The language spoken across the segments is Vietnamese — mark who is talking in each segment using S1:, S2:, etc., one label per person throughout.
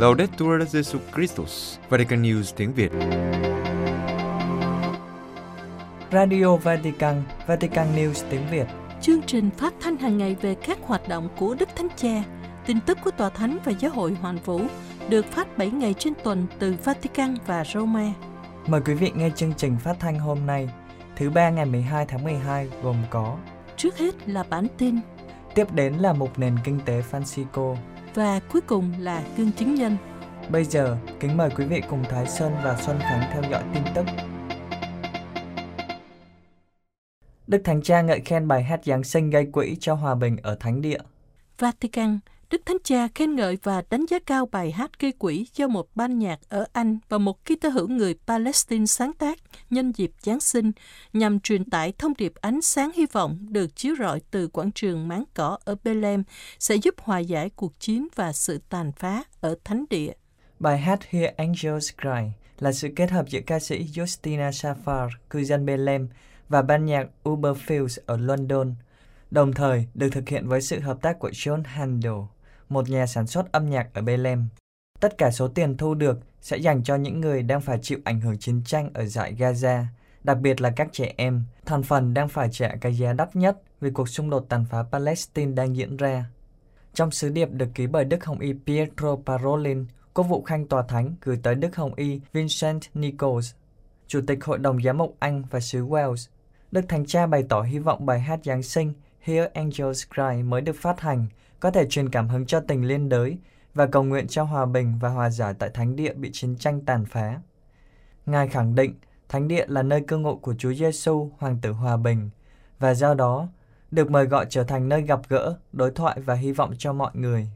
S1: Laudetur Jesus Christus, Vatican News tiếng Việt.
S2: Radio Vatican, Vatican News tiếng Việt.
S3: Chương trình phát thanh hàng ngày về các hoạt động của Đức Thánh Cha, tin tức của Tòa Thánh và Giáo hội Hoàn Vũ được phát 7 ngày trên tuần từ Vatican và Roma.
S2: Mời quý vị nghe chương trình phát thanh hôm nay, thứ ba ngày 12 tháng 12 gồm có
S3: Trước hết là bản tin
S2: Tiếp đến là mục nền kinh tế Francisco.
S3: Và cuối cùng là gương chứng nhân.
S2: Bây giờ, kính mời quý vị cùng Thái Sơn và Xuân Khánh theo dõi tin tức. Đức Thánh Cha ngợi khen bài hát Giáng sinh gây quỹ cho hòa bình ở Thánh Địa.
S3: Vatican, Đức Thánh Cha khen ngợi và đánh giá cao bài hát gây quỹ do một ban nhạc ở Anh và một ký tơ hữu người Palestine sáng tác nhân dịp Giáng sinh nhằm truyền tải thông điệp ánh sáng hy vọng được chiếu rọi từ quảng trường máng cỏ ở Bethlehem sẽ giúp hòa giải cuộc chiến và sự tàn phá ở Thánh Địa.
S2: Bài hát Hear Angels Cry là sự kết hợp giữa ca sĩ Justina Safar, cư dân Bethlehem, và ban nhạc Uberfields ở London, đồng thời được thực hiện với sự hợp tác của John Handel, một nhà sản xuất âm nhạc ở Belem. Tất cả số tiền thu được sẽ dành cho những người đang phải chịu ảnh hưởng chiến tranh ở dải Gaza, đặc biệt là các trẻ em, thành phần đang phải trả cái giá đắt nhất vì cuộc xung đột tàn phá Palestine đang diễn ra. Trong sứ điệp được ký bởi Đức Hồng Y Pietro Parolin, Quốc vụ Khanh Tòa Thánh gửi tới Đức Hồng Y Vincent Nichols, Chủ tịch Hội đồng Giám mục Anh và xứ Wales, Đức Thánh Cha bày tỏ hy vọng bài hát Giáng sinh Hear Angels Cry mới được phát hành có thể truyền cảm hứng cho tình liên đới và cầu nguyện cho hòa bình và hòa giải tại Thánh Địa bị chiến tranh tàn phá. Ngài khẳng định Thánh Địa là nơi cư ngụ của Chúa Giêsu, Hoàng tử Hòa Bình, và do đó được mời gọi trở thành nơi gặp gỡ, đối thoại và hy vọng cho mọi người.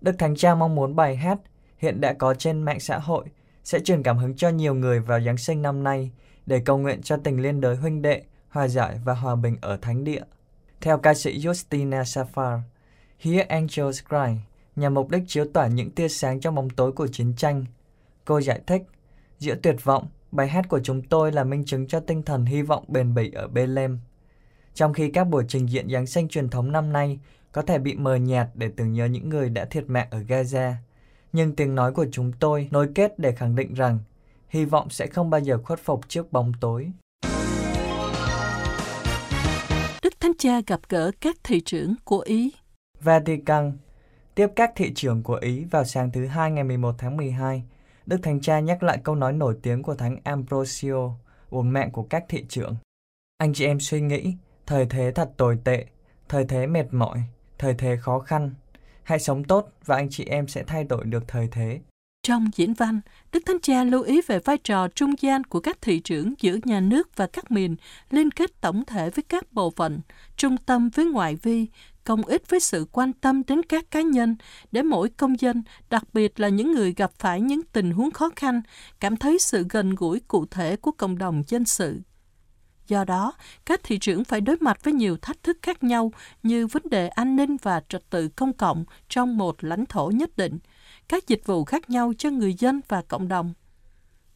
S2: Đức Thánh Cha mong muốn bài hát hiện đã có trên mạng xã hội sẽ truyền cảm hứng cho nhiều người vào Giáng sinh năm nay để cầu nguyện cho tình liên đới huynh đệ, hòa giải và hòa bình ở Thánh Địa. Theo ca sĩ Justina Safar, Hear Angels Cry nhằm mục đích chiếu tỏa những tia sáng trong bóng tối của chiến tranh. Cô giải thích, giữa tuyệt vọng, bài hát của chúng tôi là minh chứng cho tinh thần hy vọng bền bỉ ở Bethlehem. Trong khi các buổi trình diễn Giáng sinh truyền thống năm nay có thể bị mờ nhạt để tưởng nhớ những người đã thiệt mạng ở Gaza, nhưng tiếng nói của chúng tôi nối kết để khẳng định rằng hy vọng sẽ không bao giờ khuất phục trước bóng tối.
S3: Đức Thánh Cha gặp gỡ các thị trưởng của Ý.
S2: Vatican tiếp các thị trưởng của Ý vào sáng thứ Hai ngày 11 tháng 12. Đức Thánh Cha nhắc lại câu nói nổi tiếng của Thánh Ambrosio, bổn mạng của các thị trưởng. Anh chị em suy nghĩ, thời thế thật tồi tệ, thời thế mệt mỏi, thời thế khó khăn. Hãy sống tốt và anh chị em sẽ thay đổi được thời thế.
S3: Trong diễn văn, Đức Thánh Cha lưu ý về vai trò trung gian của các thị trưởng giữa nhà nước và các miền, liên kết tổng thể với các bộ phận, trung tâm với ngoại vi, công ích với sự quan tâm đến các cá nhân, để mỗi công dân, đặc biệt là những người gặp phải những tình huống khó khăn, cảm thấy sự gần gũi cụ thể của cộng đồng dân sự. Do đó, các thị trưởng phải đối mặt với nhiều thách thức khác nhau như vấn đề an ninh và trật tự công cộng trong một lãnh thổ nhất định, các dịch vụ khác nhau cho người dân và cộng đồng.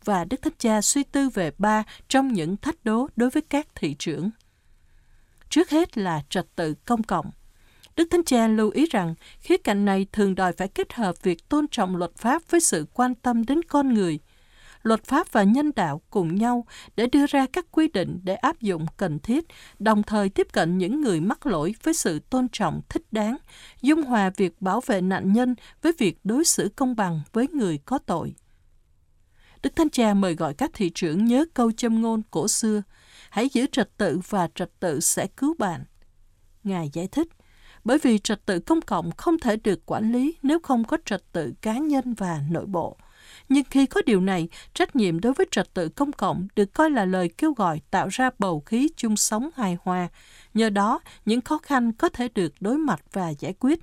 S3: Và Đức Thánh Cha suy tư về ba trong những thách đố đối với các thị trưởng. Trước hết là trật tự công cộng. Đức Thánh Cha lưu ý rằng khía cạnh này thường đòi phải kết hợp việc tôn trọng luật pháp với sự quan tâm đến con người. Luật pháp và nhân đạo cùng nhau để đưa ra các quy định để áp dụng cần thiết, đồng thời tiếp cận những người mắc lỗi với sự tôn trọng thích đáng, dung hòa việc bảo vệ nạn nhân với việc đối xử công bằng với người có tội. Đức Thánh Cha mời gọi các thị trưởng nhớ câu châm ngôn cổ xưa, hãy giữ trật tự và trật tự sẽ cứu bạn. Ngài giải thích, bởi vì trật tự công cộng không thể được quản lý nếu không có trật tự cá nhân và nội bộ. Nhưng khi có điều này, trách nhiệm đối với trật tự công cộng được coi là lời kêu gọi tạo ra bầu khí chung sống hài hòa. Nhờ đó, những khó khăn có thể được đối mặt và giải quyết.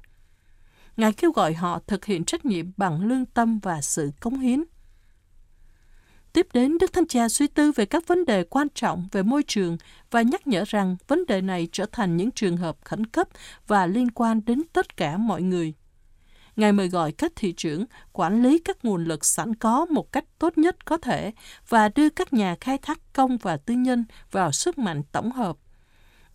S3: Ngài kêu gọi họ thực hiện trách nhiệm bằng lương tâm và sự cống hiến. Tiếp đến, Đức Thánh Cha suy tư về các vấn đề quan trọng về môi trường và nhắc nhở rằng vấn đề này trở thành những trường hợp khẩn cấp và liên quan đến tất cả mọi người. Ngài mời gọi các thị trưởng quản lý các nguồn lực sẵn có một cách tốt nhất có thể và đưa các nhà khai thác công và tư nhân vào sức mạnh tổng hợp.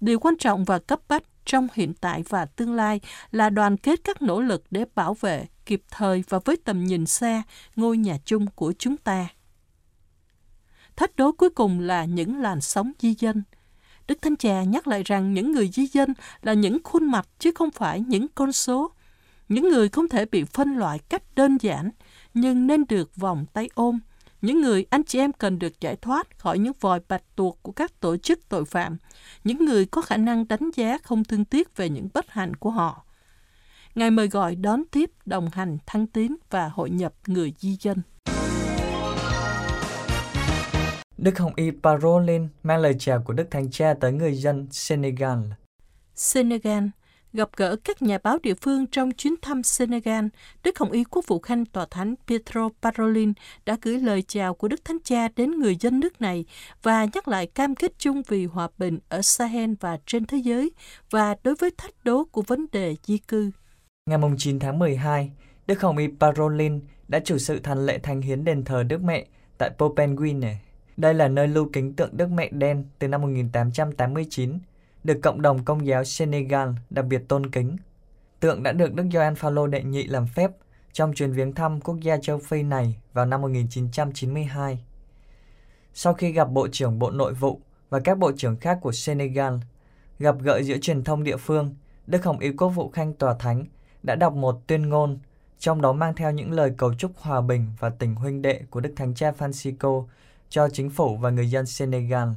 S3: Điều quan trọng và cấp bách trong hiện tại và tương lai là đoàn kết các nỗ lực để bảo vệ, kịp thời và với tầm nhìn xa ngôi nhà chung của chúng ta. Thách đố cuối cùng là những làn sóng di dân. Đức Thánh Cha nhắc lại rằng những người di dân là những khuôn mặt chứ không phải những con số. Những người không thể bị phân loại cách đơn giản, nhưng nên được vòng tay ôm. Những người anh chị em cần được giải thoát khỏi những vòi bạch tuộc của các tổ chức tội phạm. Những người có khả năng đánh giá không thương tiếc về những bất hạnh của họ. Ngài mời gọi đón tiếp, đồng hành, thăng tiến và hội nhập người di dân.
S2: Đức Hồng Y Parolin mang lời chào của Đức Thánh Cha tới người dân Senegal.
S3: Senegal gặp gỡ các nhà báo địa phương trong chuyến thăm Senegal, Đức Hồng Y Quốc vụ Khanh Tòa Thánh Pietro Parolin đã gửi lời chào của Đức Thánh Cha đến người dân nước này và nhắc lại cam kết chung vì hòa bình ở Sahel và trên thế giới và đối với thách đố của vấn đề di cư.
S2: Ngày 9 tháng 12, Đức Hồng Y Parolin đã chủ sự thành lễ thánh hiến đền thờ Đức Mẹ tại Popenguine. Đây là nơi lưu kính tượng Đức Mẹ đen từ năm 1889, được cộng đồng công giáo Senegal đặc biệt tôn kính. Tượng đã được Đức Gioan Phaolô đệ nhị làm phép trong chuyến viếng thăm quốc gia châu Phi này vào năm 1992. Sau khi gặp Bộ trưởng Bộ Nội vụ và các bộ trưởng khác của Senegal, gặp gỡ giữa truyền thông địa phương, Đức Hồng Y Quốc vụ Khanh Tòa Thánh đã đọc một tuyên ngôn, trong đó mang theo những lời cầu chúc hòa bình và tình huynh đệ của Đức Thánh Cha Francisco cho chính phủ và người dân Senegal.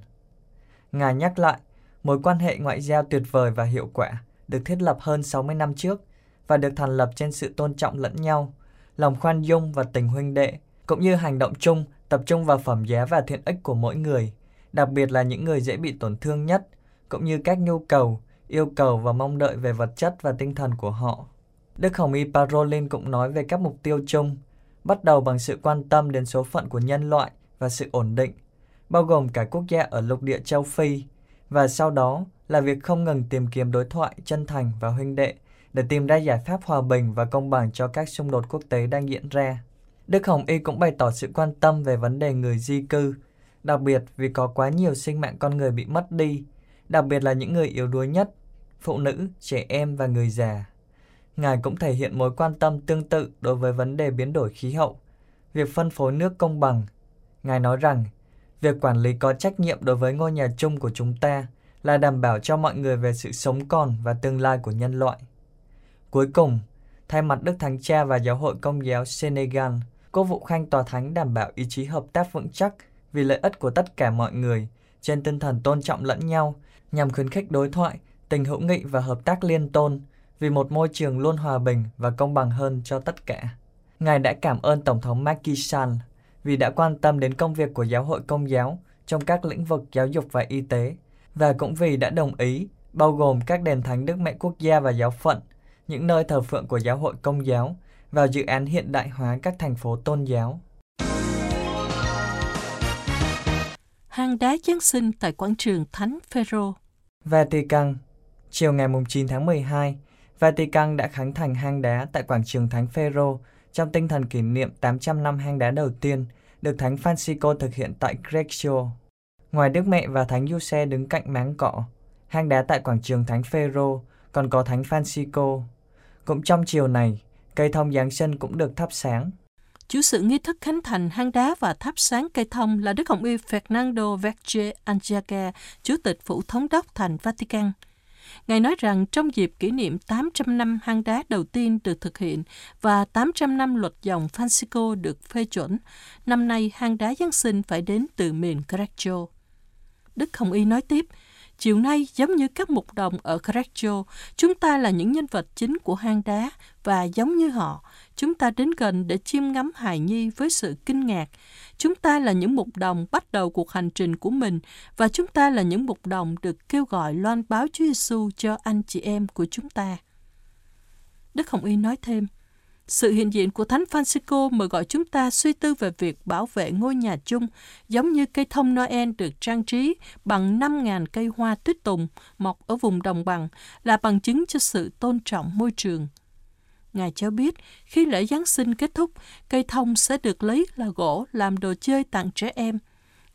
S2: Ngài nhắc lại mối quan hệ ngoại giao tuyệt vời và hiệu quả được thiết lập hơn 60 năm trước và được thành lập trên sự tôn trọng lẫn nhau, lòng khoan dung và tình huynh đệ, cũng như hành động chung tập trung vào phẩm giá và thiện ích của mỗi người, đặc biệt là những người dễ bị tổn thương nhất, cũng như các nhu cầu, yêu cầu và mong đợi về vật chất và tinh thần của họ. Đức Hồng Y Parolin cũng nói về các mục tiêu chung, bắt đầu bằng sự quan tâm đến số phận của nhân loại và sự ổn định, bao gồm cả quốc gia ở lục địa châu Phi, và sau đó là việc không ngừng tìm kiếm đối thoại chân thành và huynh đệ để tìm ra giải pháp hòa bình và công bằng cho các xung đột quốc tế đang diễn ra. Đức Hồng Y cũng bày tỏ sự quan tâm về vấn đề người di cư, đặc biệt vì có quá nhiều sinh mạng con người bị mất đi, đặc biệt là những người yếu đuối nhất, phụ nữ, trẻ em và người già. Ngài cũng thể hiện mối quan tâm tương tự đối với vấn đề biến đổi khí hậu, việc phân phối nước công bằng. Ngài nói rằng, việc quản lý có trách nhiệm đối với ngôi nhà chung của chúng ta là đảm bảo cho mọi người về sự sống còn và tương lai của nhân loại. Cuối cùng, thay mặt Đức Thánh Cha và Giáo hội Công giáo Senegal, Cô vụ Khanh Tòa Thánh đảm bảo ý chí hợp tác vững chắc vì lợi ích của tất cả mọi người, trên tinh thần tôn trọng lẫn nhau, nhằm khuyến khích đối thoại, tình hữu nghị và hợp tác liên tôn, vì một môi trường luôn hòa bình và công bằng hơn cho tất cả. Ngài đã cảm ơn Tổng thống Macky Sall vì đã quan tâm đến công việc của giáo hội công giáo trong các lĩnh vực giáo dục và y tế, và cũng vì đã đồng ý, bao gồm các đền thánh Đức Mẹ Quốc gia và giáo phận, những nơi thờ phượng của giáo hội công giáo, vào dự án hiện đại hóa các thành phố tôn giáo.
S3: Hang đá Giáng sinh tại quảng trường Thánh Phêrô.
S2: Vatican, chiều ngày 9 tháng 12, Vatican đã khánh thành hang đá tại quảng trường Thánh Phêrô trong tinh thần kỷ niệm 800 năm hang đá đầu tiên được Thánh Francisco thực hiện tại Greccio. Ngoài Đức Mẹ và Thánh Giuse đứng cạnh máng cọ hang đá tại quảng trường Thánh Phêrô còn có Thánh Francisco. Cũng trong chiều này, cây thông Giáng sinh cũng được thắp sáng.
S3: Chủ sự nghi thức khánh thành hang đá và thắp sáng cây thông là Đức Hồng Y Fernando Verge Anjaga, Chủ tịch Phủ Thống đốc thành Vatican. Ngài nói rằng trong dịp kỷ niệm 800 năm hang đá đầu tiên được thực hiện và 800 năm luật dòng Francisco được phê chuẩn, năm nay hang đá Giáng sinh phải đến từ miền Greccio. Đức Hồng Y nói tiếp, Chiều nay, giống như các mục đồng ở Correggio, chúng ta là những nhân vật chính của hang đá và giống như họ, chúng ta đến gần để chiêm ngắm hài nhi với sự kinh ngạc. Chúng ta là những mục đồng bắt đầu cuộc hành trình của mình và chúng ta là những mục đồng được kêu gọi loan báo Chúa Giêsu cho anh chị em của chúng ta. Đức Hồng Y nói thêm, sự hiện diện của Thánh Francisco mời gọi chúng ta suy tư về việc bảo vệ ngôi nhà chung, giống như cây thông Noel được trang trí bằng 5.000 cây hoa tuyết tùng mọc ở vùng đồng bằng, là bằng chứng cho sự tôn trọng môi trường. Ngài cho biết, khi lễ Giáng sinh kết thúc, cây thông sẽ được lấy là gỗ làm đồ chơi tặng trẻ em.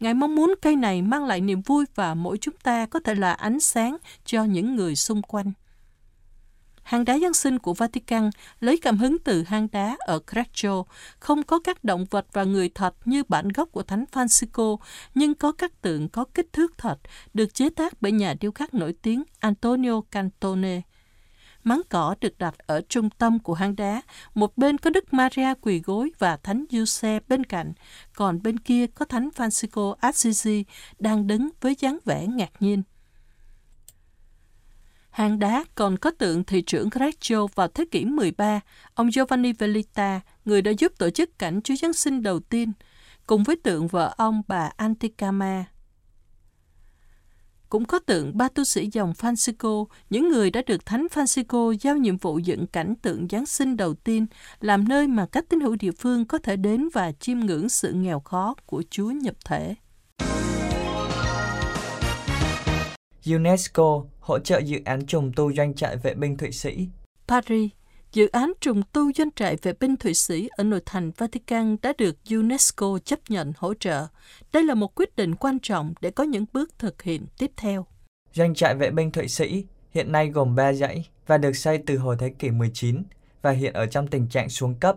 S3: Ngài mong muốn cây này mang lại niềm vui và mỗi chúng ta có thể là ánh sáng cho những người xung quanh hang đá Giáng sinh của Vatican lấy cảm hứng từ hang đá ở Greccio, không có các động vật và người thật như bản gốc của Thánh Francisco, nhưng có các tượng có kích thước thật, được chế tác bởi nhà điêu khắc nổi tiếng Antonio Cantone. Máng cỏ được đặt ở trung tâm của hang đá, một bên có Đức Maria quỳ gối và Thánh Giuse bên cạnh, còn bên kia có Thánh Francisco Assisi đang đứng với dáng vẻ ngạc nhiên. Hang đá còn có tượng thị trưởng Greccio vào thế kỷ 13, ông Giovanni Velita, người đã giúp tổ chức cảnh Chúa Giáng sinh đầu tiên, cùng với tượng vợ ông bà Anticama. Cũng có tượng ba tu sĩ dòng Francisco, những người đã được Thánh Francisco giao nhiệm vụ dựng cảnh tượng Giáng sinh đầu tiên, làm nơi mà các tín hữu địa phương có thể đến và chiêm ngưỡng sự nghèo khó của Chúa nhập thể.
S2: UNESCO hỗ trợ dự án trùng tu doanh trại vệ binh Thụy Sĩ.
S3: Paris, dự án trùng tu doanh trại vệ binh Thụy Sĩ ở nội thành Vatican đã được UNESCO chấp nhận hỗ trợ. Đây là một quyết định quan trọng để có những bước thực hiện tiếp theo.
S2: Doanh trại vệ binh Thụy Sĩ hiện nay gồm 3 dãy và được xây từ hồi thế kỷ 19 và hiện ở trong tình trạng xuống cấp.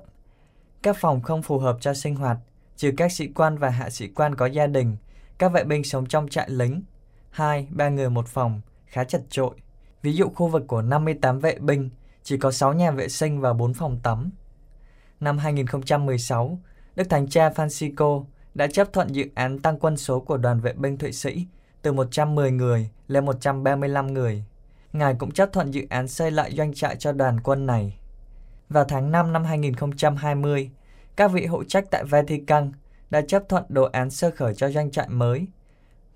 S2: Các phòng không phù hợp cho sinh hoạt, trừ các sĩ quan và hạ sĩ quan có gia đình, các vệ binh sống trong trại lính, hai, ba người một phòng, khá chật trội. Ví dụ khu vực của 58 vệ binh chỉ có 6 nhà vệ sinh và 4 phòng tắm. Năm 2016, Đức Thánh Cha Francisco đã chấp thuận dự án tăng quân số của đoàn vệ binh Thụy Sĩ từ 110 người lên 135 người. Ngài cũng chấp thuận dự án xây lại doanh trại cho đoàn quân này. Vào tháng 5 năm 2020, các vị hữu trách tại Vatican đã chấp thuận đồ án sơ khởi cho doanh trại mới.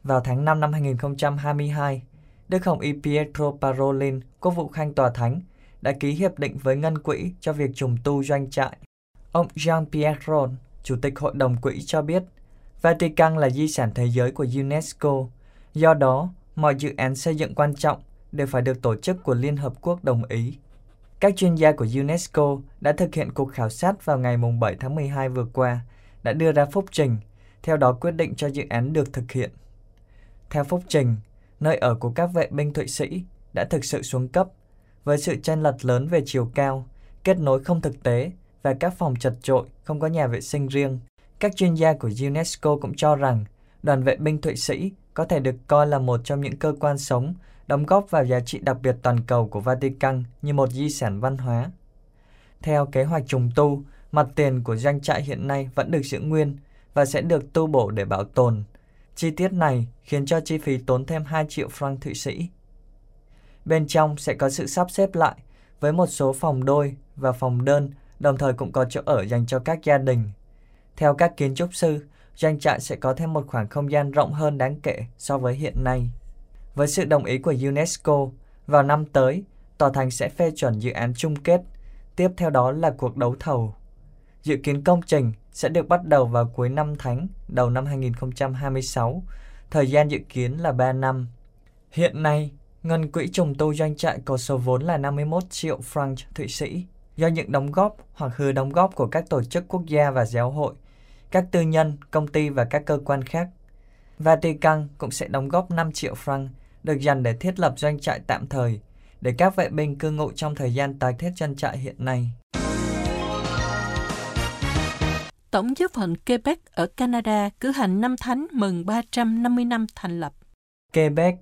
S2: Vào tháng 5 năm 2022, Đức Hồng Y Pietro Parolin, quốc vụ khanh tòa thánh, đã ký hiệp định với ngân quỹ cho việc trùng tu doanh trại. Ông Jean pietro, Chủ tịch Hội đồng Quỹ cho biết, Vatican là di sản thế giới của UNESCO. Do đó, mọi dự án xây dựng quan trọng đều phải được tổ chức của Liên Hợp Quốc đồng ý. Các chuyên gia của UNESCO đã thực hiện cuộc khảo sát vào ngày 7 tháng 12 vừa qua, đã đưa ra phúc trình, theo đó quyết định cho dự án được thực hiện. Theo phúc trình, nơi ở của các vệ binh Thụy Sĩ đã thực sự xuống cấp, với sự chênh lệch lớn về chiều cao, kết nối không thực tế và các phòng chật trội, không có nhà vệ sinh riêng. Các chuyên gia của UNESCO cũng cho rằng đoàn vệ binh Thụy Sĩ có thể được coi là một trong những cơ quan sống đóng góp vào giá trị đặc biệt toàn cầu của Vatican như một di sản văn hóa. Theo kế hoạch trùng tu, mặt tiền của doanh trại hiện nay vẫn được giữ nguyên và sẽ được tu bổ để bảo tồn. Chi tiết này khiến cho chi phí tốn thêm 2 triệu franc Thụy Sĩ. Bên trong sẽ có sự sắp xếp lại với một số phòng đôi và phòng đơn, đồng thời cũng có chỗ ở dành cho các gia đình. Theo các kiến trúc sư, doanh trại sẽ có thêm một khoảng không gian rộng hơn đáng kể so với hiện nay. Với sự đồng ý của UNESCO, vào năm tới, tòa thành sẽ phê chuẩn dự án chung kết, tiếp theo đó là cuộc đấu thầu. Dự kiến công trình sẽ được bắt đầu vào cuối năm thánh, đầu năm 2026, thời gian dự kiến là 3 năm. Hiện nay, Ngân quỹ trùng tu doanh trại có số vốn là 51 triệu franc Thụy Sĩ do những đóng góp hoặc hứa đóng góp của các tổ chức quốc gia và giáo hội, các tư nhân, công ty và các cơ quan khác. Vatican cũng sẽ đóng góp 5 triệu franc được dành để thiết lập doanh trại tạm thời để các vệ binh cư ngụ trong thời gian tái thiết doanh trại hiện nay.
S3: Tổng giáo phận Quebec ở Canada cử hành năm thánh mừng 350 năm thành lập.
S2: Quebec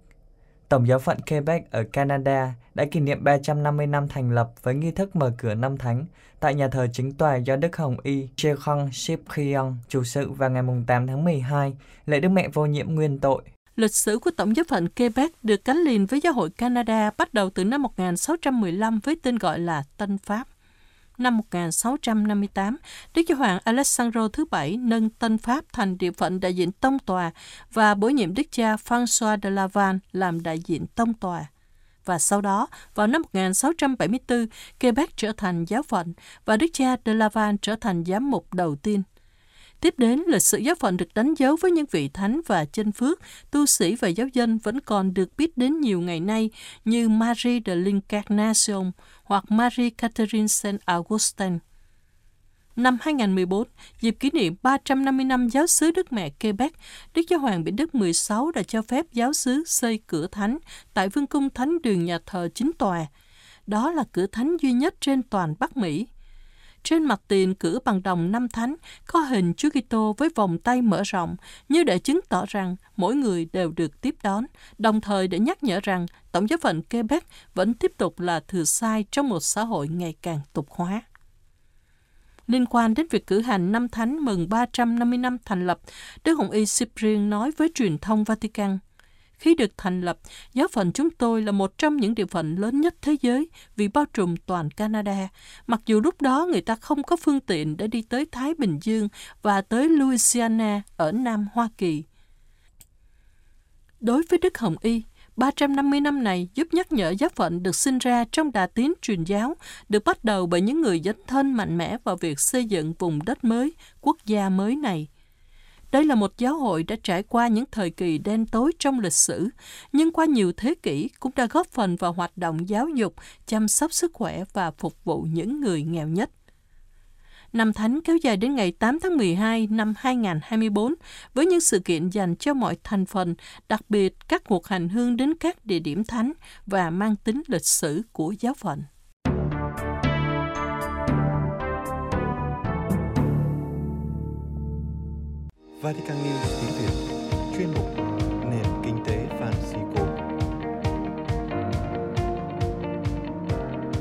S2: Tổng giáo phận Quebec ở Canada đã kỷ niệm 350 năm thành lập với nghi thức mở cửa năm thánh tại nhà thờ chính tòa do Đức Hồng Y Chekong Shiprion chủ sự vào ngày 8 tháng 12, lễ Đức Mẹ Vô Nhiễm Nguyên Tội.
S3: Lịch sử của Tổng giáo phận Quebec được gắn liền với giáo hội Canada bắt đầu từ năm 1615 với tên gọi là Tân Pháp năm 1658, Đức Giáo hoàng Alessandro thứ Bảy nâng Tân Pháp thành địa phận đại diện tông tòa và bổ nhiệm đức cha François de Laval làm đại diện tông tòa. Và sau đó, vào năm 1674, Quebec trở thành giáo phận và đức cha de Laval trở thành giám mục đầu tiên. Tiếp đến, lịch sử giáo phận được đánh dấu với những vị thánh và chân phước, tu sĩ và giáo dân vẫn còn được biết đến nhiều ngày nay như Marie de l'Incarnation hoặc Marie Catherine Saint Augustine. Năm 2014, dịp kỷ niệm 350 năm giáo xứ Đức Mẹ Quebec, Đức Giáo hoàng Biển Đức 16 đã cho phép giáo xứ xây cửa thánh tại vương cung thánh đường nhà thờ chính tòa. Đó là cửa thánh duy nhất trên toàn Bắc Mỹ. Trên mặt tiền cửa bằng đồng năm thánh có hình Chúa Kitô với vòng tay mở rộng như để chứng tỏ rằng mỗi người đều được tiếp đón, đồng thời để nhắc nhở rằng Tổng giáo phận Quebec vẫn tiếp tục là thừa sai trong một xã hội ngày càng tục hóa. Liên quan đến việc cử hành năm thánh mừng 350 năm thành lập, Đức Hồng Y Cyprien nói với truyền thông Vatican – khi được thành lập, giáo phận chúng tôi là một trong những địa phận lớn nhất thế giới vì bao trùm toàn Canada, mặc dù lúc đó người ta không có phương tiện để đi tới Thái Bình Dương và tới Louisiana ở Nam Hoa Kỳ. Đối với Đức Hồng Y, 350 năm này giúp nhắc nhở giáo phận được sinh ra trong đà tiến truyền giáo, được bắt đầu bởi những người dấn thân mạnh mẽ vào việc xây dựng vùng đất mới, quốc gia mới này. Đây là một giáo hội đã trải qua những thời kỳ đen tối trong lịch sử, nhưng qua nhiều thế kỷ cũng đã góp phần vào hoạt động giáo dục, chăm sóc sức khỏe và phục vụ những người nghèo nhất. Năm Thánh kéo dài đến ngày 8 tháng 12 năm 2024 với những sự kiện dành cho mọi thành phần, đặc biệt các cuộc hành hương đến các địa điểm thánh và mang tính lịch sử của giáo phận.
S4: Vatican News tiếng Việt chuyên mục nền kinh tế Francisco.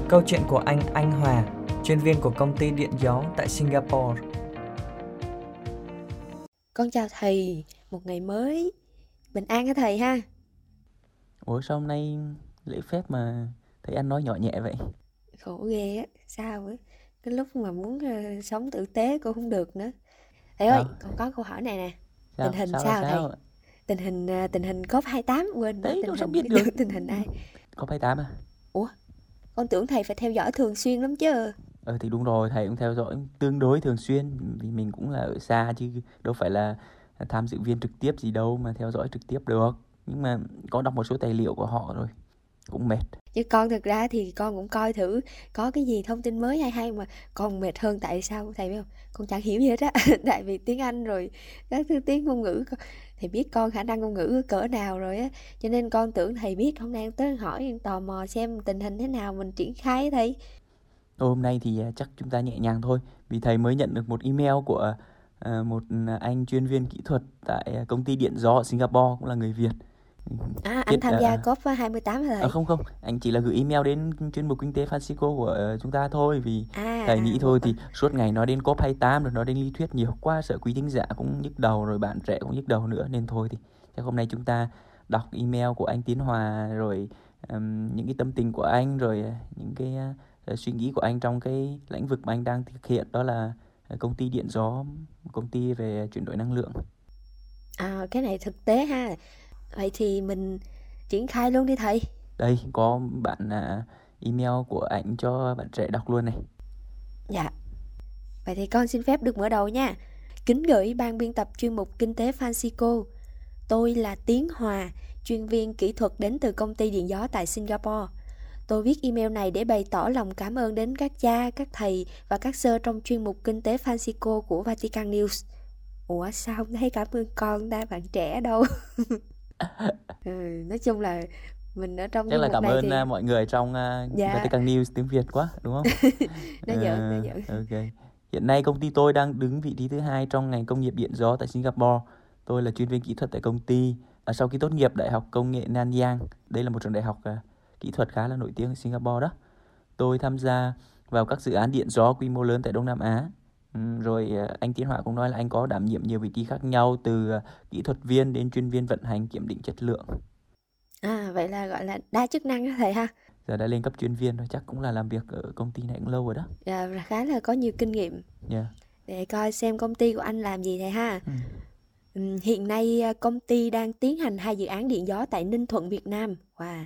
S2: Câu chuyện của anh Anh Hòa, chuyên viên của công ty điện gió tại Singapore.
S5: Con chào thầy, một ngày mới bình an hả thầy ha?
S6: Ủa sao hôm nay lễ phép mà thấy anh nói nhỏ nhẹ vậy?
S5: Khổ ghê á, sao á? Cái lúc mà muốn uh, sống tử tế cũng không được nữa. Thầy ơi,
S6: Sao?
S5: con có câu hỏi này nè.
S6: Sao?
S5: Tình hình
S6: sao,
S5: sao
S6: là
S5: thầy?
S6: sao?
S5: Tình hình à, tình hình COP 28 quên
S6: Đấy,
S5: tình
S6: sao
S5: hình
S6: biết được.
S5: tình hình ai?
S6: Có 28 à?
S5: Con tưởng thầy phải theo dõi thường xuyên lắm chứ.
S6: Ờ thì đúng rồi, thầy cũng theo dõi tương đối thường xuyên vì mình cũng là ở xa chứ đâu phải là tham dự viên trực tiếp gì đâu mà theo dõi trực tiếp được. Nhưng mà có đọc một số tài liệu của họ rồi, cũng mệt.
S5: Chứ con thực ra thì con cũng coi thử có cái gì thông tin mới hay hay mà con mệt hơn tại sao thầy biết không? Con chẳng hiểu gì hết á. tại vì tiếng Anh rồi các thứ tiếng ngôn ngữ thì thầy biết con khả năng ngôn ngữ cỡ nào rồi á. Cho nên con tưởng thầy biết, hôm nay tới hỏi tò mò xem tình hình thế nào, mình triển khai thầy.
S6: Thôi, hôm nay thì à, chắc chúng ta nhẹ nhàng thôi vì thầy mới nhận được một email của à, một anh chuyên viên kỹ thuật tại à, công ty điện gió ở Singapore, cũng là người Việt.
S5: À, anh tham
S6: à,
S5: gia
S6: à.
S5: COP 28 hả thầy?
S6: À, không không, anh chỉ là gửi email đến chuyên mục kinh tế Francisco của ờ, chúng ta thôi vì
S5: À,
S6: thầy
S5: à,
S6: nghĩ thôi thì suốt ngày nói đến COP28 rồi nói đến lý thuyết nhiều quá sợ quý thính giả cũng nhức đầu rồi bạn trẻ cũng nhức đầu nữa nên thôi thì chắc hôm nay chúng ta đọc email của anh Tiến Hòa rồi những cái tâm tình của anh rồi ờ, những cái ờ, suy nghĩ của anh trong cái lĩnh vực mà anh đang thực hiện đó là ờ, công ty điện gió, công ty về chuyển đổi năng lượng.
S5: À, cái này thực tế ha. Vậy thì mình triển khai luôn đi thầy.
S6: Đây có bạn à, email của anh cho bạn trẻ đọc luôn này.
S5: Dạ. Vậy thì con xin phép được mở đầu nha. Kính gửi ban biên tập chuyên mục Kinh tế Francisco. Tôi là Tiến Hòa, chuyên viên kỹ thuật đến từ công ty điện gió tại Singapore. Tôi viết email này để bày tỏ lòng cảm ơn đến các cha, các thầy và các sơ trong chuyên mục Kinh tế Francisco của Vatican News. Ủa sao không thấy cảm ơn con ta bạn trẻ đâu. ừ, nói chung là mình ở trong
S6: Chắc là cảm ơn
S5: thì
S6: à, mọi người trong à,
S5: Dạ.
S6: Vatican News tiếng Việt quá đúng không?
S5: nó giỡn, nó
S6: Ờ,
S5: giỡn.
S6: ok. Hiện nay công ty tôi đang đứng vị trí thứ hai trong ngành công nghiệp điện gió tại Singapore. Tôi là chuyên viên kỹ thuật tại công ty. À, sau khi tốt nghiệp Đại học Công nghệ Nanyang, đây là một trường đại học à, kỹ thuật khá là nổi tiếng ở Singapore đó. Tôi tham gia vào các dự án điện gió quy mô lớn tại Đông Nam Á. Rồi à, anh Tiến Họa cũng nói là anh có đảm nhiệm nhiều vị trí khác nhau từ à, kỹ thuật viên đến chuyên viên vận hành kiểm định chất lượng.
S5: À vậy là gọi là đa chức năng thầy ha.
S6: Giờ đã lên cấp chuyên viên rồi, chắc cũng là làm việc ở công ty này cũng lâu rồi đó.
S5: Dạ, là khá là có nhiều kinh nghiệm
S6: Yeah.
S5: để coi xem công ty của anh làm gì thầy ha.
S6: Ừ.
S5: Hiện nay à, công ty đang tiến hành hai dự án điện gió tại Ninh Thuận, Việt Nam. Wow.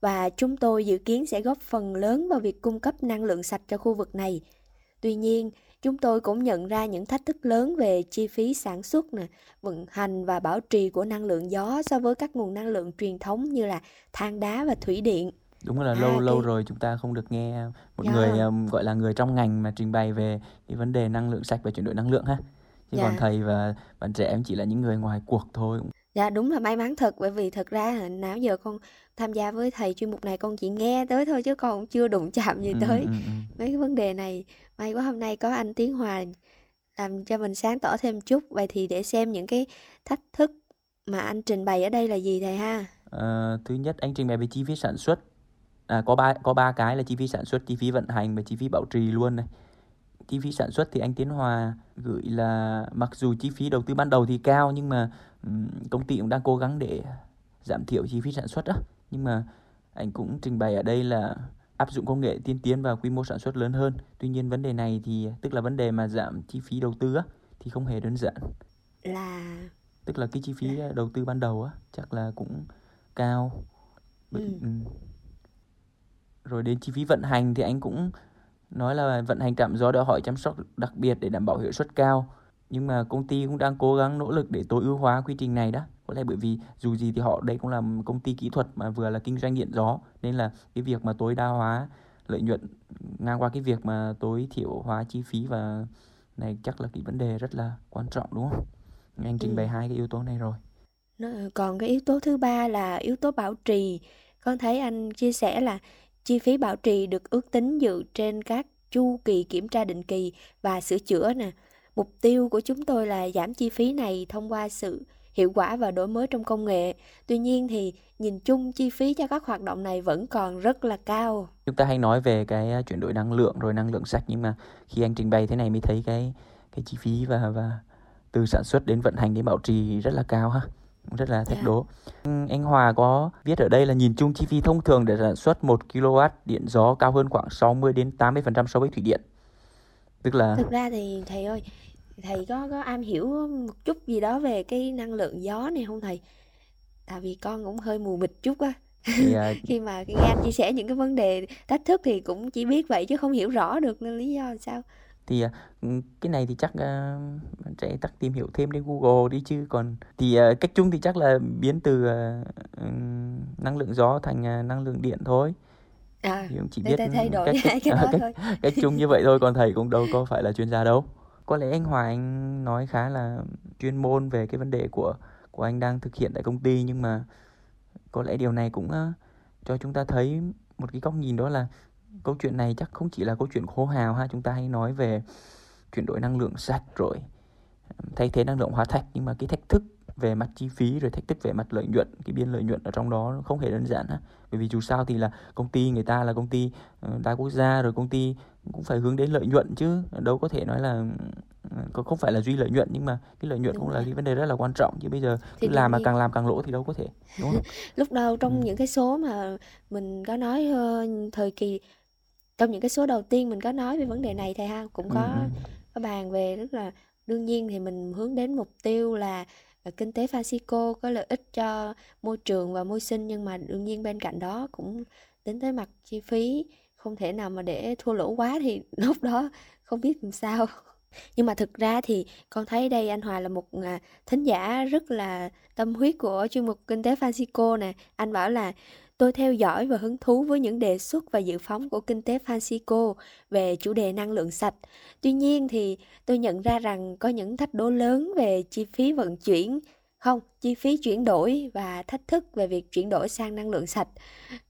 S5: Và chúng tôi dự kiến sẽ góp phần lớn vào việc cung cấp năng lượng sạch cho khu vực này. Tuy nhiên, chúng tôi cũng nhận ra những thách thức lớn về chi phí sản xuất nè, vận hành và bảo trì của năng lượng gió so với các nguồn năng lượng truyền thống như là than đá và thủy điện.
S6: Đúng là
S5: À,
S6: lâu lâu
S5: cái-
S6: rồi chúng ta không được nghe một
S5: Dạ.
S6: người um, gọi là người trong ngành mà trình bày về cái vấn đề năng lượng sạch và chuyển đổi năng lượng ha. Chứ
S5: Dạ.
S6: còn thầy và bạn trẻ em chỉ là những người ngoài cuộc thôi.
S5: Dạ đúng là may mắn thật bởi vì thật ra nào giờ con tham gia với thầy chuyên mục này con chỉ nghe tới thôi chứ con chưa đụng chạm gì
S6: Ừ,
S5: tới
S6: ừ, ừ.
S5: mấy cái vấn đề này. May quá hôm nay có anh Tiến Hòa làm cho mình sáng tỏ thêm chút. Vậy thì để xem những cái thách thức mà anh trình bày ở đây là gì thầy ha?
S6: Ờ, thứ nhất anh trình bày về chi phí sản xuất à, có ba có ba cái là chi phí sản xuất chi phí vận hành và chi phí bảo trì luôn này chi phí sản xuất thì anh Tiến Hòa gửi là mặc dù chi phí đầu tư ban đầu thì cao nhưng mà công ty cũng đang cố gắng để giảm thiểu chi phí sản xuất đó nhưng mà anh cũng trình bày ở đây là áp dụng công nghệ tiên tiến và quy mô sản xuất lớn hơn. Tuy nhiên vấn đề này thì tức là vấn đề mà giảm chi phí đầu tư á, thì không hề đơn giản.
S5: Là
S6: tức là cái chi phí đầu tư ban đầu á chắc là cũng cao.
S5: Ừ.
S6: ừ. rồi đến chi phí vận hành thì anh cũng nói là vận hành trạm gió đòi hỏi chăm sóc đặc biệt để đảm bảo hiệu suất cao nhưng mà công ty cũng đang cố gắng nỗ lực để tối ưu hóa quy trình này đó có lẽ bởi vì dù gì thì họ đây cũng là công ty kỹ thuật mà vừa là kinh doanh điện gió nên là cái việc mà tối đa hóa lợi nhuận ngang qua cái việc mà tối thiểu hóa chi phí và này chắc là cái vấn đề rất là quan trọng đúng không anh trình
S5: Ừ.
S6: bày hai cái yếu tố này rồi
S5: Còn cái yếu tố thứ ba là yếu tố bảo trì. Con thấy anh chia sẻ là chi phí bảo trì được ước tính dựa trên các chu kỳ kiểm tra định kỳ và sửa chữa nè. Mục tiêu của chúng tôi là giảm chi phí này thông qua sự hiệu quả và đổi mới trong công nghệ. Tuy nhiên thì nhìn chung chi phí cho các hoạt động này vẫn còn rất là cao.
S6: chúng ta hay nói về cái à, chuyển đổi năng lượng rồi năng lượng sạch nhưng mà khi anh trình bày thế này mới thấy cái cái chi phí và và từ sản xuất đến vận hành đến bảo trì rất là cao ha rất là thách
S5: Dạ.
S6: đố anh Hòa có viết ở đây là nhìn chung chi phí thông thường để sản xuất 1 kW điện gió cao hơn khoảng 60 đến 80% so với thủy điện tức là
S5: Thực ra thì thầy ơi, thầy có có am hiểu một chút gì đó về cái năng lượng gió này không thầy? Tại vì con cũng hơi mù mịt chút á.
S6: thì, à,
S5: Khi mà nghe anh chia sẻ những cái vấn đề thách thức thì cũng chỉ biết vậy chứ không hiểu rõ được nên lý do là sao.
S6: thì à, ừ, cái này thì chắc à, bạn trẻ chắc tìm hiểu thêm trên Google đi chứ còn thì à, cách chung thì chắc là biến từ à, ừm, năng lượng gió thành à, năng lượng điện thôi
S5: À,
S6: thì cũng chỉ biết
S5: thầy thay đổi
S6: cách
S5: hai cái đó
S6: cách,
S5: thôi.
S6: cách chung như vậy thôi còn thầy cũng đâu có phải là chuyên gia đâu có lẽ anh Hòa anh nói khá là chuyên môn về cái vấn đề của của anh đang thực hiện tại công ty nhưng mà có lẽ điều này cũng ờ, cho chúng ta thấy một cái góc nhìn đó là câu chuyện này chắc không chỉ là câu chuyện khô hào ha chúng ta hay nói về chuyển đổi năng lượng sạch rồi thay thế năng lượng hóa thạch nhưng mà cái thách thức về mặt chi phí rồi thách thức về mặt lợi nhuận cái biên lợi nhuận ở trong đó không hề đơn giản ha bởi vì dù sao thì là công ty người ta là công ty ờ, đa quốc gia rồi công ty cũng phải hướng đến lợi nhuận chứ đâu có thể nói là có không phải là duy lợi nhuận nhưng mà cái lợi nhuận
S5: Đúng
S6: cũng là
S5: rồi.
S6: cái vấn đề rất là quan trọng chứ bây giờ
S5: Thì
S6: cứ làm mà càng làm càng lỗ thì đâu có thể đúng không
S5: Lúc đầu trong
S6: Ừ.
S5: những cái số mà mình có nói ờ, thời kỳ trong những cái số đầu tiên mình có nói về vấn đề này thầy ha cũng
S6: ừ,
S5: có
S6: ừ.
S5: có bàn về tức là đương nhiên thì mình hướng đến mục tiêu là ờ, kinh tế Francisco có lợi ích cho môi trường và môi sinh, nhưng mà đương nhiên bên cạnh đó cũng tính tới mặt chi phí. Không thể nào mà để thua lỗ quá thì lúc đó không biết làm sao. Nhưng mà thực ra thì con thấy đây, anh Hòa là một à, thính giả rất là tâm huyết của chuyên mục kinh tế Francisco nè. Anh bảo là tôi theo dõi và hứng thú với những đề xuất và dự phóng của kinh tế Francisco về chủ đề năng lượng sạch. Tuy nhiên thì tôi nhận ra rằng có những thách đố lớn về chi phí vận chuyển không chi phí chuyển đổi và thách thức về việc chuyển đổi sang năng lượng sạch.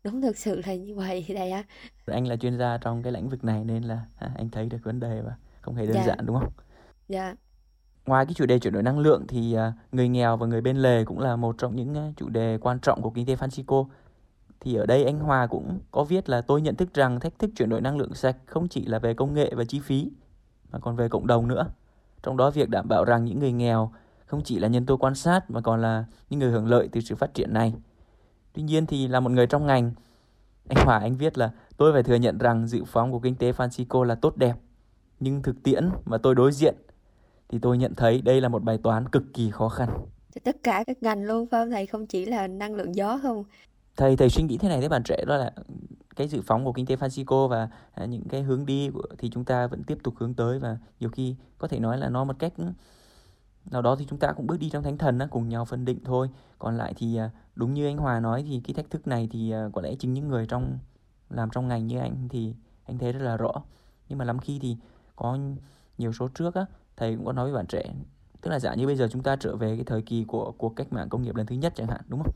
S5: Đúng thực sự là như vậy thầy ạ
S6: anh là chuyên gia trong cái lĩnh vực này nên là à, anh thấy được vấn đề và không hề đơn
S5: Dạ.
S6: giản đúng không?
S5: Dạ.
S6: Ngoài cái chủ đề chuyển đổi năng lượng thì à, người nghèo và người bên lề cũng là một trong những à, chủ đề quan trọng của kinh tế Francisco. Thì ở đây anh Hòa cũng có viết là tôi nhận thức rằng thách thức chuyển đổi năng lượng sạch không chỉ là về công nghệ và chi phí mà còn về cộng đồng nữa. Trong đó việc đảm bảo rằng những người nghèo không chỉ là nhân tố quan sát mà còn là những người hưởng lợi từ sự phát triển này. Tuy nhiên thì là một người trong ngành, anh Hòa anh viết là tôi phải thừa nhận rằng dự phóng của kinh tế Francisco là tốt đẹp. Nhưng thực tiễn mà tôi đối diện thì tôi nhận thấy đây là một bài toán cực kỳ khó khăn.
S5: Thì tất cả các ngành luôn phải không thầy không chỉ là năng lượng gió không
S6: Thầy thầy suy nghĩ thế này với bạn trẻ đó là cái dự phóng của kinh tế Francisco và à, những cái hướng đi của, thì chúng ta vẫn tiếp tục hướng tới và nhiều khi có thể nói là nó một cách ừ, nào đó thì chúng ta cũng bước đi trong thánh thần á, cùng nhau phân định thôi. Còn lại thì à, đúng như anh Hòa nói thì cái thách thức này thì à, có lẽ chính những người trong làm trong ngành như anh thì anh thấy rất là rõ. Nhưng mà lắm khi thì có nhiều số trước á thầy cũng có nói với bạn trẻ tức là giả như bây giờ chúng ta trở về cái thời kỳ của cuộc cách mạng công nghiệp lần thứ nhất chẳng hạn đúng không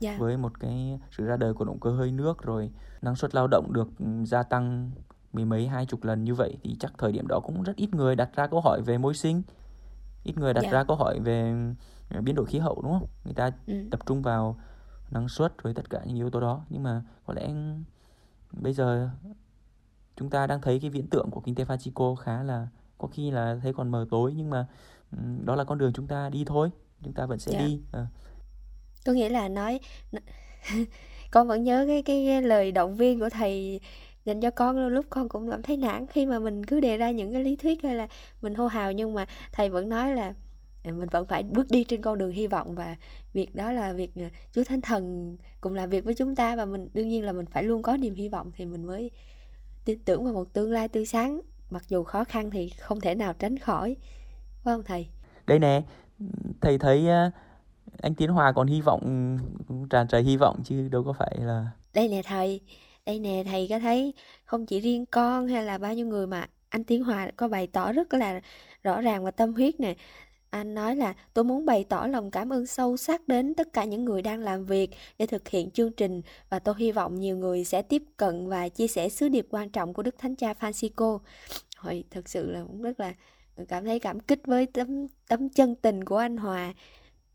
S7: Dạ.
S6: với một cái sự ra đời của động cơ hơi nước rồi năng suất lao động được ừ, gia tăng mười mấy hai chục lần như vậy thì chắc thời điểm đó cũng rất ít người đặt ra câu hỏi về môi sinh ít người đặt
S7: Dạ.
S6: ra câu hỏi về ừ, biến đổi khí hậu đúng không người ta
S7: Ừ.
S6: tập trung vào năng suất với tất cả những yếu tố đó nhưng mà có lẽ bây giờ chúng ta đang thấy cái viễn tượng của kinh tế Francisco khá là có khi là thấy còn mờ tối nhưng mà ừm, đó là con đường chúng ta đi thôi chúng ta vẫn sẽ
S7: Dạ.
S6: đi Ờ
S7: có nghĩa là nói con vẫn nhớ cái, cái cái lời động viên của thầy dành cho con lúc con cũng cảm thấy nản khi mà mình cứ đề ra những cái lý thuyết hay là mình hô hào nhưng mà thầy vẫn nói là à, mình vẫn phải bước đi trên con đường hy vọng và việc đó là việc à, Chúa Thánh Thần cùng làm việc với chúng ta và mình đương nhiên là mình phải luôn có niềm hy vọng thì mình mới tin tưởng vào một tương lai tươi sáng. Mặc dù khó khăn thì không thể nào tránh khỏi phải không thầy?
S6: Đây nè thầy thấy à, anh Tiến Hòa còn hy vọng ừ, tràn trề hy vọng chứ đâu có phải là
S7: đây nè thầy, đây nè thầy có thấy không chỉ riêng con hay là bao nhiêu người mà anh Tiến Hòa có bày tỏ rất là rõ ràng và tâm huyết nè anh nói là, tôi muốn bày tỏ lòng cảm ơn sâu sắc đến tất cả những người đang làm việc để thực hiện chương trình và tôi hy vọng nhiều người sẽ tiếp cận và chia sẻ sứ điệp quan trọng của Đức Thánh Cha Francisco. Hồi thực sự là cũng rất là, cảm thấy cảm kích với tấm tấm chân tình của anh Hòa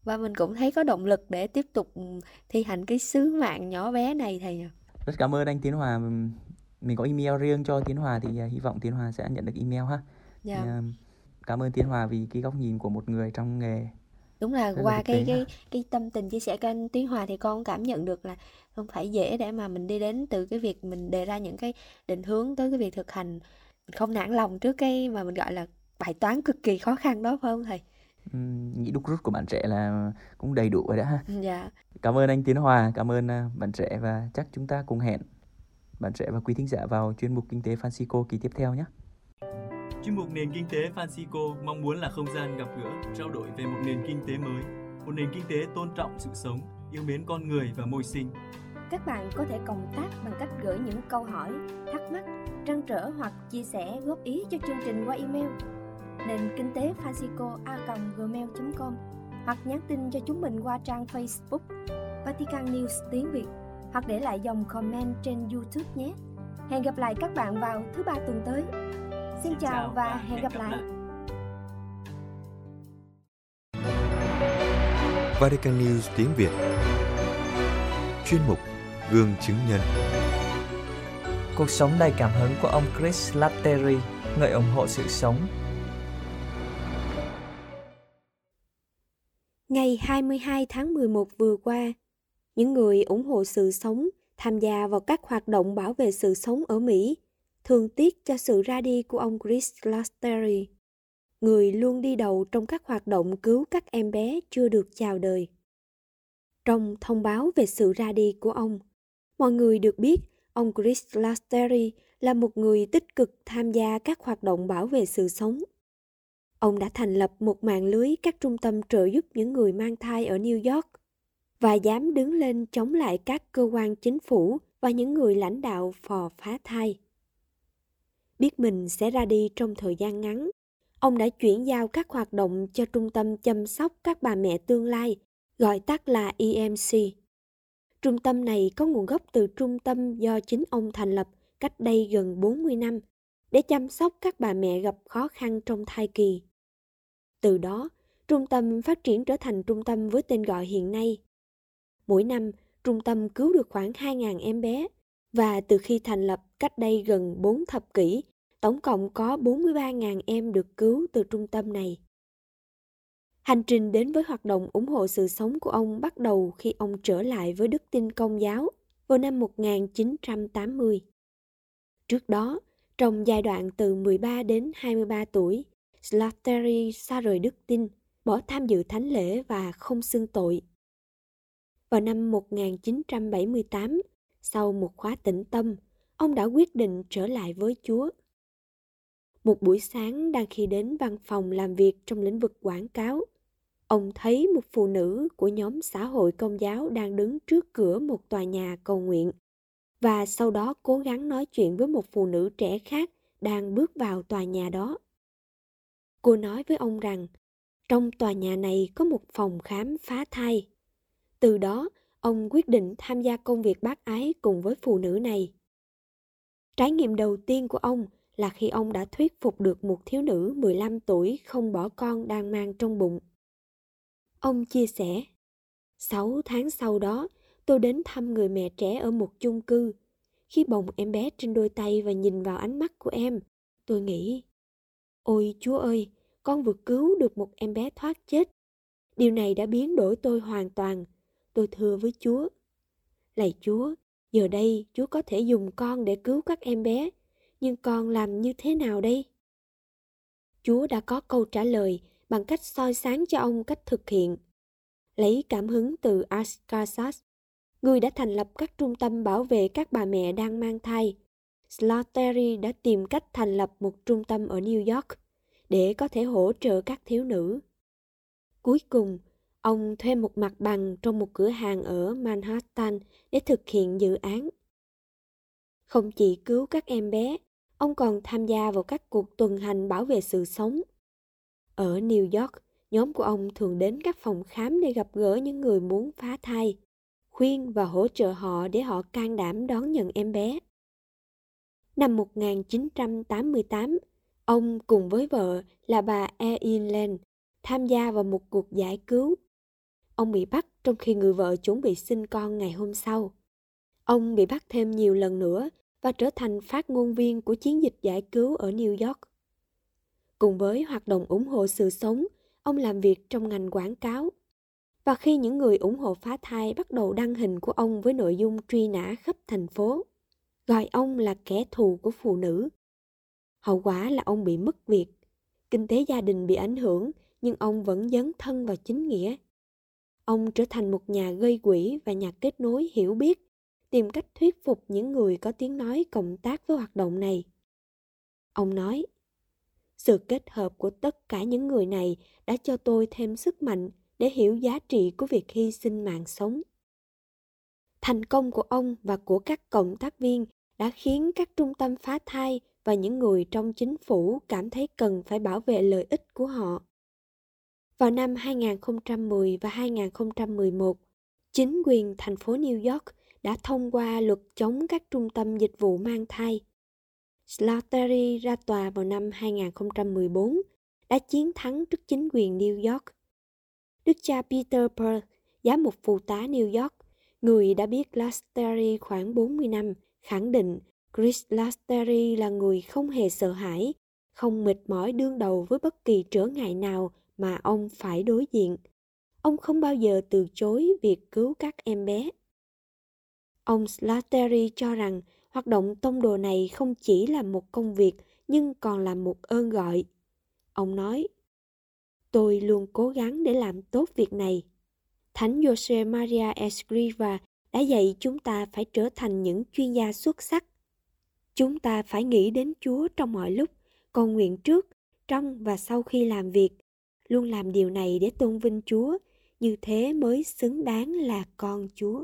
S7: và mình cũng thấy có động lực để tiếp tục ừ, thi hành cái sứ mạng nhỏ bé này thầy ạ.
S6: rất cảm ơn anh Tiến Hòa mình có email riêng cho Tiến Hòa thì ờ, hy vọng Tiến Hòa sẽ nhận được email ha
S7: Dạ.
S6: cảm ơn Tiến Hòa vì cái góc nhìn của một người trong nghề
S7: Đúng là
S6: là
S7: qua cái cái cái tâm tình chia sẻ của anh Tiến Hòa thì con cảm nhận được là không phải dễ để mà mình đi đến từ cái việc mình đề ra những cái định hướng tới cái việc thực hành không nản lòng trước cái mà mình gọi là bài toán cực kỳ khó khăn đó phải không thầy?
S6: Ừm, nghĩ đúc rút của bạn trẻ là cũng đầy đủ rồi đã ha
S7: Dạ.
S6: Cảm ơn anh Tiến Hòa, cảm ơn à, bạn trẻ và chắc chúng ta cùng hẹn bạn trẻ và quý thính giả vào chuyên mục Kinh tế Francisco kỳ tiếp theo nhé.
S1: Chuyên mục Nền Kinh tế Francisco mong muốn là không gian gặp gỡ, trao đổi về một nền kinh tế mới, một nền kinh tế tôn trọng sự sống, yêu mến con người và môi sinh.
S7: Các bạn có thể cộng tác bằng cách gửi những câu hỏi, thắc mắc, trăn trở hoặc chia sẻ góp ý cho chương trình qua email nền kinh tế francisco.gmail.com hoặc nhắn tin cho chúng mình qua trang Facebook Vatican News tiếng Việt hoặc để lại dòng comment trên YouTube nhé. Hẹn gặp lại các bạn vào thứ ba tuần tới. Xin chào và hẹn gặp lại.
S1: Vatican News tiếng Việt Chuyên mục Gương chứng nhân
S2: Cuộc sống đầy cảm hứng của ông Chris Latteri, người ủng hộ sự sống.
S7: 22 tháng 11 vừa qua, những người ủng hộ sự sống tham gia vào các hoạt động bảo vệ sự sống ở Mỹ thường tiếc cho sự ra đi của ông Chris Lasteri, người luôn đi đầu trong các hoạt động cứu các em bé chưa được chào đời. Trong thông báo về sự ra đi của ông, mọi người được biết ông Chris Lasteri là một người tích cực tham gia các hoạt động bảo vệ sự sống. Ông đã thành lập một mạng lưới các trung tâm trợ giúp những người mang thai ở New York và dám đứng lên chống lại các cơ quan chính phủ và những người lãnh đạo phò phá thai. Biết mình sẽ ra đi trong thời gian ngắn, ông đã chuyển giao các hoạt động cho trung tâm chăm sóc các bà mẹ tương lai, gọi tắt là EMC. Trung tâm này có nguồn gốc từ trung tâm do chính ông thành lập cách đây gần 40 năm để chăm sóc các bà mẹ gặp khó khăn trong thai kỳ. Từ đó, trung tâm phát triển trở thành trung tâm với tên gọi hiện nay. Mỗi năm, trung tâm cứu được khoảng 2.000 em bé và từ khi thành lập cách đây gần 4 thập kỷ, tổng cộng có 43.000 em được cứu từ trung tâm này. Hành trình đến với hoạt động ủng hộ sự sống của ông bắt đầu khi ông trở lại với đức tin công giáo vào năm 1980. Trước đó, trong giai đoạn từ 13 đến 23 tuổi, Slattery xa rời đức tin, bỏ tham dự thánh lễ và không xưng tội. Vào năm 1978, sau một khóa tĩnh tâm, ông đã quyết định trở lại với Chúa. Một buổi sáng đang khi đến văn phòng làm việc trong lĩnh vực quảng cáo, ông thấy một phụ nữ của nhóm xã hội công giáo đang đứng trước cửa một tòa nhà cầu nguyện và sau đó cố gắng nói chuyện với một phụ nữ trẻ khác đang bước vào tòa nhà đó. Cô nói với ông rằng, Trong tòa nhà này có một phòng khám phá thai. Từ đó, ông quyết định tham gia công việc bác ái cùng với phụ nữ này. Trải nghiệm đầu tiên của ông là khi ông đã thuyết phục được một thiếu nữ 15 tuổi không bỏ con đang mang trong bụng. Ông chia sẻ, 6 tháng sau đó, tôi đến thăm người mẹ trẻ ở một chung cư. Khi bồng em bé trên đôi tay và nhìn vào ánh mắt của em, tôi nghĩ, ôi Chúa ơi, con vừa cứu được một em bé thoát chết. Điều này đã biến đổi tôi hoàn toàn. Tôi thưa với Chúa, lạy Chúa, giờ đây Chúa có thể dùng con để cứu các em bé, nhưng con làm như thế nào đây? Chúa đã có câu trả lời bằng cách soi sáng cho ông cách thực hiện. Lấy cảm hứng từ Ascasas, người đã thành lập các trung tâm bảo vệ các bà mẹ đang mang thai. Slattery đã tìm cách thành lập một trung tâm ở New York để có thể hỗ trợ các thiếu nữ. Cuối cùng, ông thuê một mặt bằng trong một cửa hàng ở Manhattan để thực hiện dự án. Không chỉ cứu các em bé, ông còn tham gia vào các cuộc tuần hành bảo vệ sự sống. Ở New York, nhóm của ông thường đến các phòng khám để gặp gỡ những người muốn phá thai, khuyên và hỗ trợ họ để họ can đảm đón nhận em bé. Năm 1988, ông cùng với vợ là bà Eileen Land tham gia vào một cuộc giải cứu. Ông bị bắt trong khi người vợ chuẩn bị sinh con ngày hôm sau. Ông bị bắt thêm nhiều lần nữa và trở thành phát ngôn viên của chiến dịch giải cứu ở New York. Cùng với hoạt động ủng hộ sự sống, ông làm việc trong ngành quảng cáo. Và khi những người ủng hộ phá thai bắt đầu đăng hình của ông với nội dung truy nã khắp thành phố, gọi ông là kẻ thù của phụ nữ. Hậu quả là ông bị mất việc, kinh tế gia đình bị ảnh hưởng, nhưng ông vẫn dấn thân vào chính nghĩa. Ông trở thành một nhà gây quỹ và nhà kết nối hiểu biết tìm cách thuyết phục những người có tiếng nói cộng tác với hoạt động này. Ông nói, sự kết hợp của tất cả những người này đã cho tôi thêm sức mạnh để hiểu giá trị của việc hy sinh mạng sống. Thành công của ông và của các cộng tác viên đã khiến các trung tâm phá thai và những người trong chính phủ cảm thấy cần phải bảo vệ lợi ích của họ. Vào năm 2010 và 2011, chính quyền thành phố New York đã thông qua luật chống các trung tâm dịch vụ mang thai. Slattery ra tòa vào năm 2014 đã chiến thắng trước chính quyền New York. Đức cha Peter Pearl, giám mục phụ tá New York, người đã biết Slattery khoảng 40 năm, khẳng định Chris Lasteri là người không hề sợ hãi, không mệt mỏi đương đầu với bất kỳ trở ngại nào mà ông phải đối diện. Ông không bao giờ từ chối việc cứu các em bé. Ông Slattery cho rằng hoạt động tông đồ này không chỉ là một công việc nhưng còn là một ơn gọi. Ông nói, tôi luôn cố gắng để làm tốt việc này. Thánh Jose Maria Escriva đã dạy chúng ta phải trở thành những chuyên gia xuất sắc. Chúng ta phải nghĩ đến Chúa trong mọi lúc, cầu nguyện trước, trong và sau khi làm việc. Luôn làm điều này để tôn vinh Chúa, như thế mới xứng đáng là con Chúa.